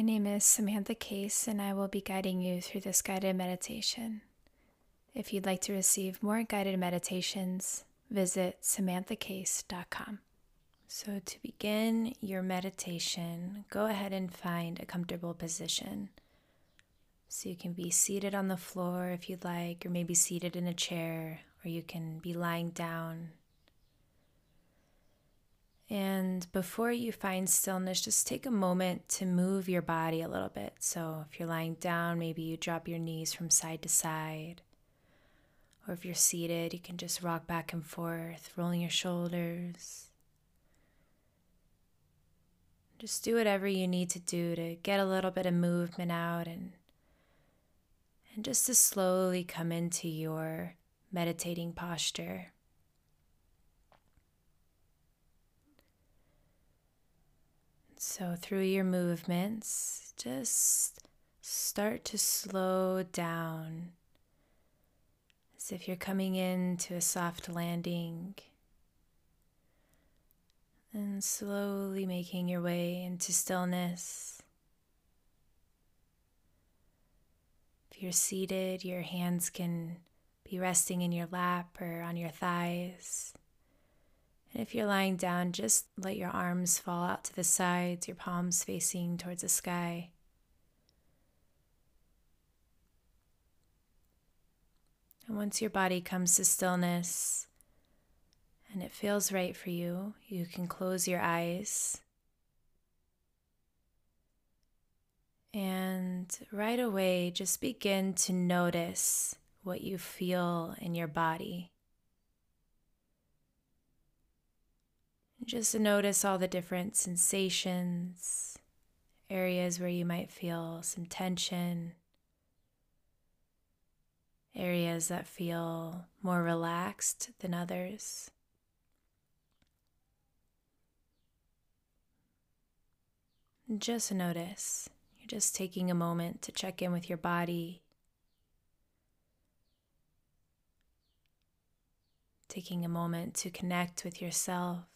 My name is Samantha Case, and I will be guiding you through this guided meditation. If you'd like to receive more guided meditations, visit samanthacase.com. So, to begin your meditation, go ahead and find a comfortable position. So, you can be seated on the floor if you'd like, or maybe seated in a chair, or you can be lying down. And before you find stillness, just take a moment to move your body a little bit. So, if you're lying down, maybe you drop your knees from side to side. Or if you're seated, you can just rock back and forth, rolling your shoulders just do whatever you need to do to get a little bit of movement out and and just to slowly come into your meditating posture. So, through your movements, just start to slow down as if you're coming into a soft landing and slowly making your way into stillness. If you're seated, your hands can be resting in your lap or on your thighs. And if you're lying down, just let your arms fall out to the sides, your palms facing towards the sky. And once your body comes to stillness, and it feels right for you, you can close your eyes. And right away, just begin to notice what you feel in your body. Just notice all the different sensations, areas where you might feel some tension, areas that feel more relaxed than others. Just notice. You're just taking a moment to check in with your body, taking a moment to connect with yourself.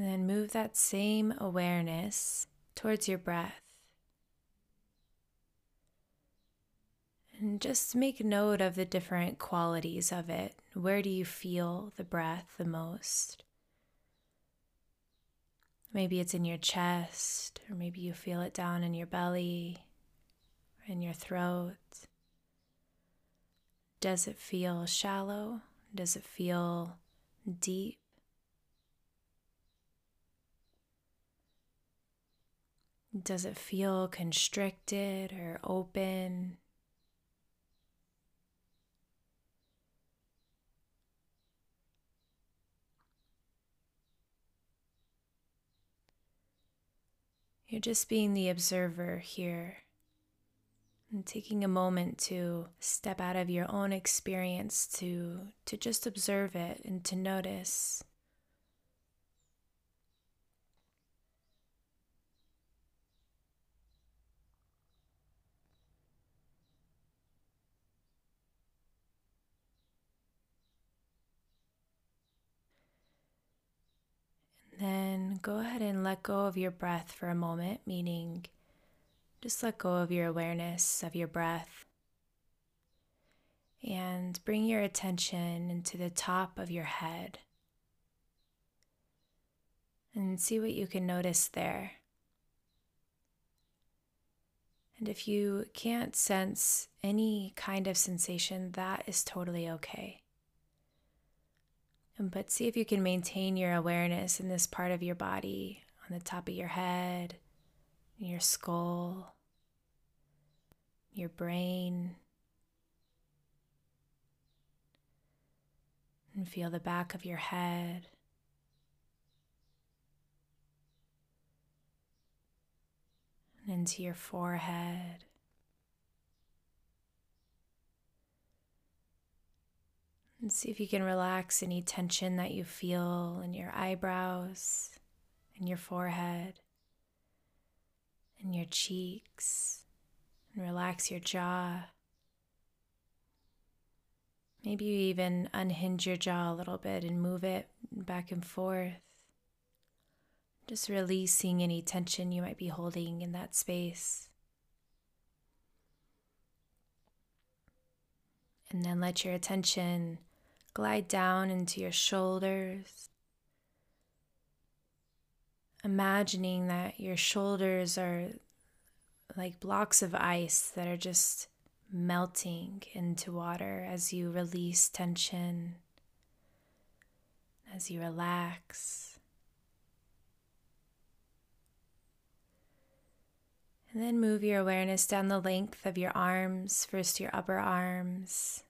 And then move that same awareness towards your breath. And just make note of the different qualities of it. Where do you feel the breath the most? Maybe it's in your chest, or maybe you feel it down in your belly in your throat. Does it feel shallow? Does it feel deep? Does it feel constricted or open? You're just being the observer here and taking a moment to step out of your own experience to to just observe it and to notice Go ahead and let go of your breath for a moment, meaning just let go of your awareness of your breath. And bring your attention into the top of your head. And see what you can notice there. And if you can't sense any kind of sensation, that is totally okay. But see if you can maintain your awareness in this part of your body, on the top of your head, your skull, your brain. And feel the back of your head. And into your forehead. And see if you can relax any tension that you feel in your eyebrows, in your forehead, in your cheeks, and relax your jaw. Maybe you even unhinge your jaw a little bit and move it back and forth. Just releasing any tension you might be holding in that space. And then let your attention glide down into your shoulders. Imagining that your shoulders are like blocks of ice that are just melting into water as you release tension, as you relax. And then move your awareness down the length of your arms, first your upper arms,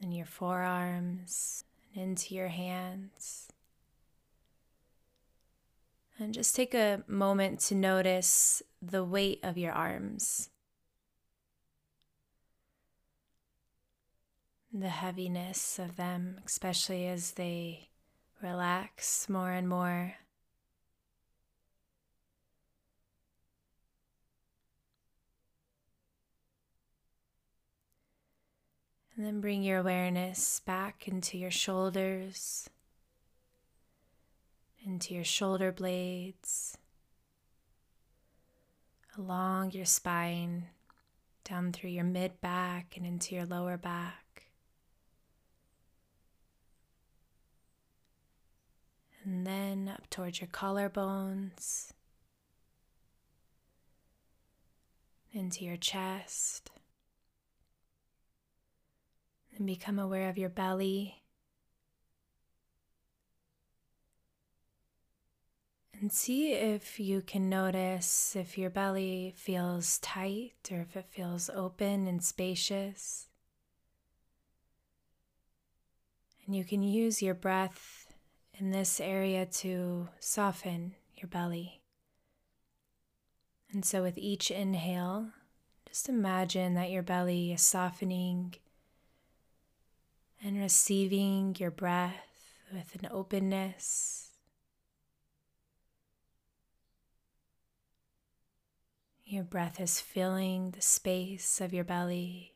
then your forearms, and into your hands. And just take a moment to notice the weight of your arms. the heaviness of them, especially as they relax more and more. And then bring your awareness back into your shoulders, into your shoulder blades, along your spine, down through your mid back and into your lower back. and then up towards your collarbones, into your chest, and become aware of your belly. And see if you can notice if your belly feels tight or if it feels open and spacious. And you can use your breath in this area to soften your belly. And so, with each inhale, just imagine that your belly is softening and receiving your breath with an openness. Your breath is filling the space of your belly.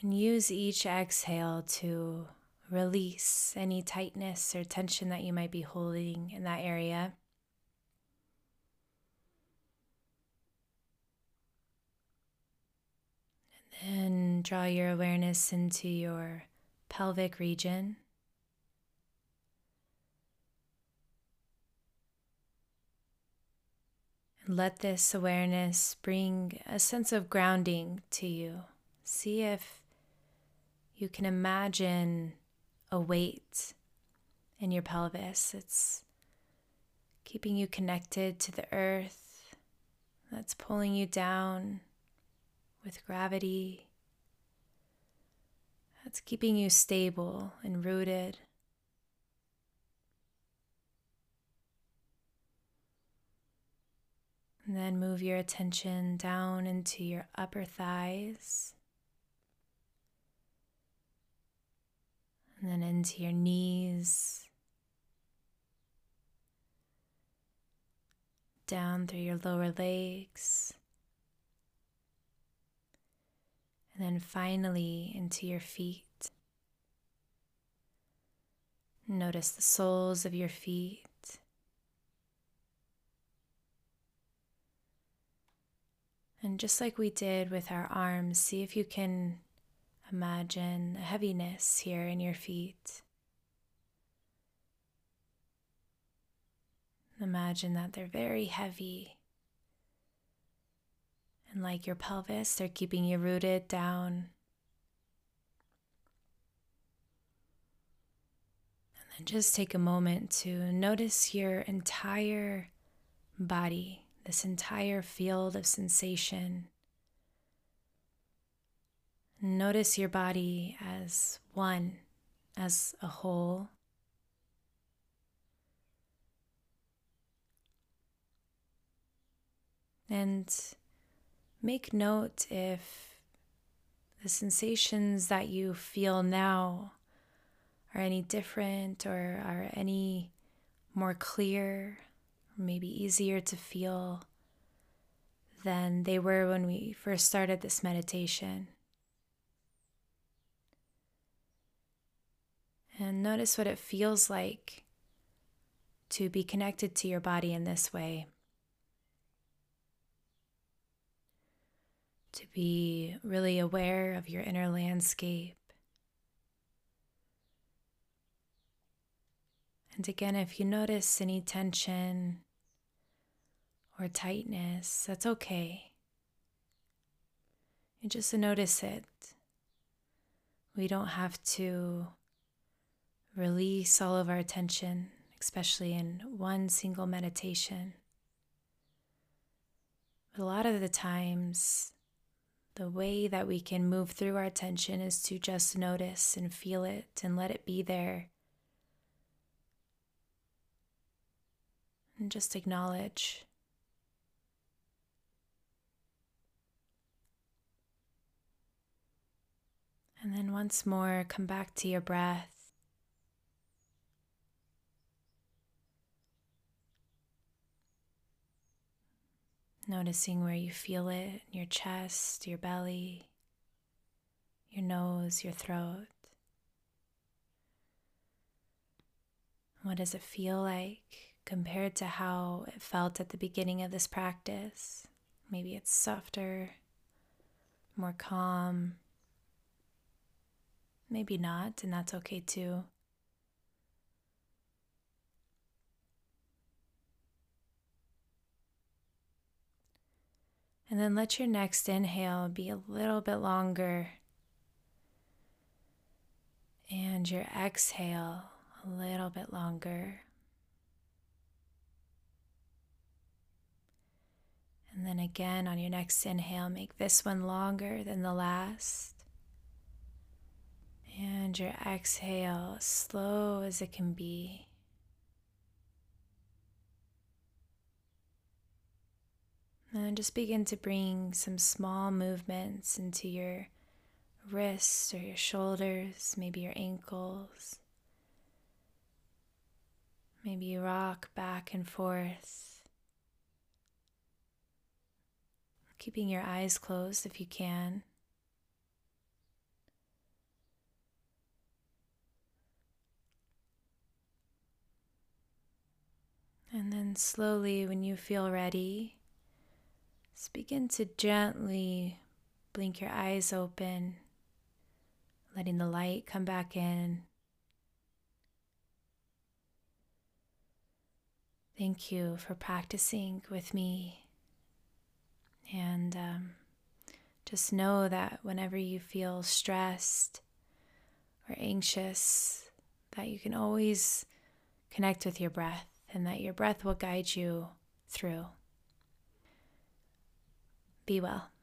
And use each exhale to release any tightness or tension that you might be holding in that area. Then draw your awareness into your pelvic region. And let this awareness bring a sense of grounding to you. See if you can imagine a weight in your pelvis. It's keeping you connected to the earth, that's pulling you down with gravity, that's keeping you stable and rooted. And then move your attention down into your upper thighs. and then into your knees, down through your lower legs, and then finally into your feet. Notice the soles of your feet. And just like we did with our arms, see if you can Imagine a heaviness here in your feet. Imagine that they're very heavy. And like your pelvis, they're keeping you rooted down. And then just take a moment to notice your entire body, this entire field of sensation. Notice your body as one, as a whole. And make note if the sensations that you feel now are any different or are any more clear, or maybe easier to feel than they were when we first started this meditation. And notice what it feels like to be connected to your body in this way. To be really aware of your inner landscape. And again, if you notice any tension or tightness, that's okay. You just notice it. We don't have to release all of our attention, especially in one single meditation. But a lot of the times, the way that we can move through our attention is to just notice and feel it and let it be there and just acknowledge. And then once more, come back to your breath. Noticing where you feel it in your chest, your belly, your nose, your throat. What does it feel like? compared to how it felt at the beginning of this practice. Maybe it's softer, more calm. Maybe not, and that's okay too. And then let your next inhale be a little bit longer. And your exhale a little bit longer. And then again on your next inhale, make this one longer than the last. And your exhale, slow as it can be. And just begin to bring some small movements into your wrists or your shoulders, maybe your ankles. Maybe you rock back and forth. keeping your eyes closed if you can. And then slowly, when you feel ready, just begin to gently blink your eyes open, letting the light come back in. Thank you for practicing with me and um, just know that whenever you feel stressed or anxious, that you can always connect with your breath and that your breath will guide you through. Be well.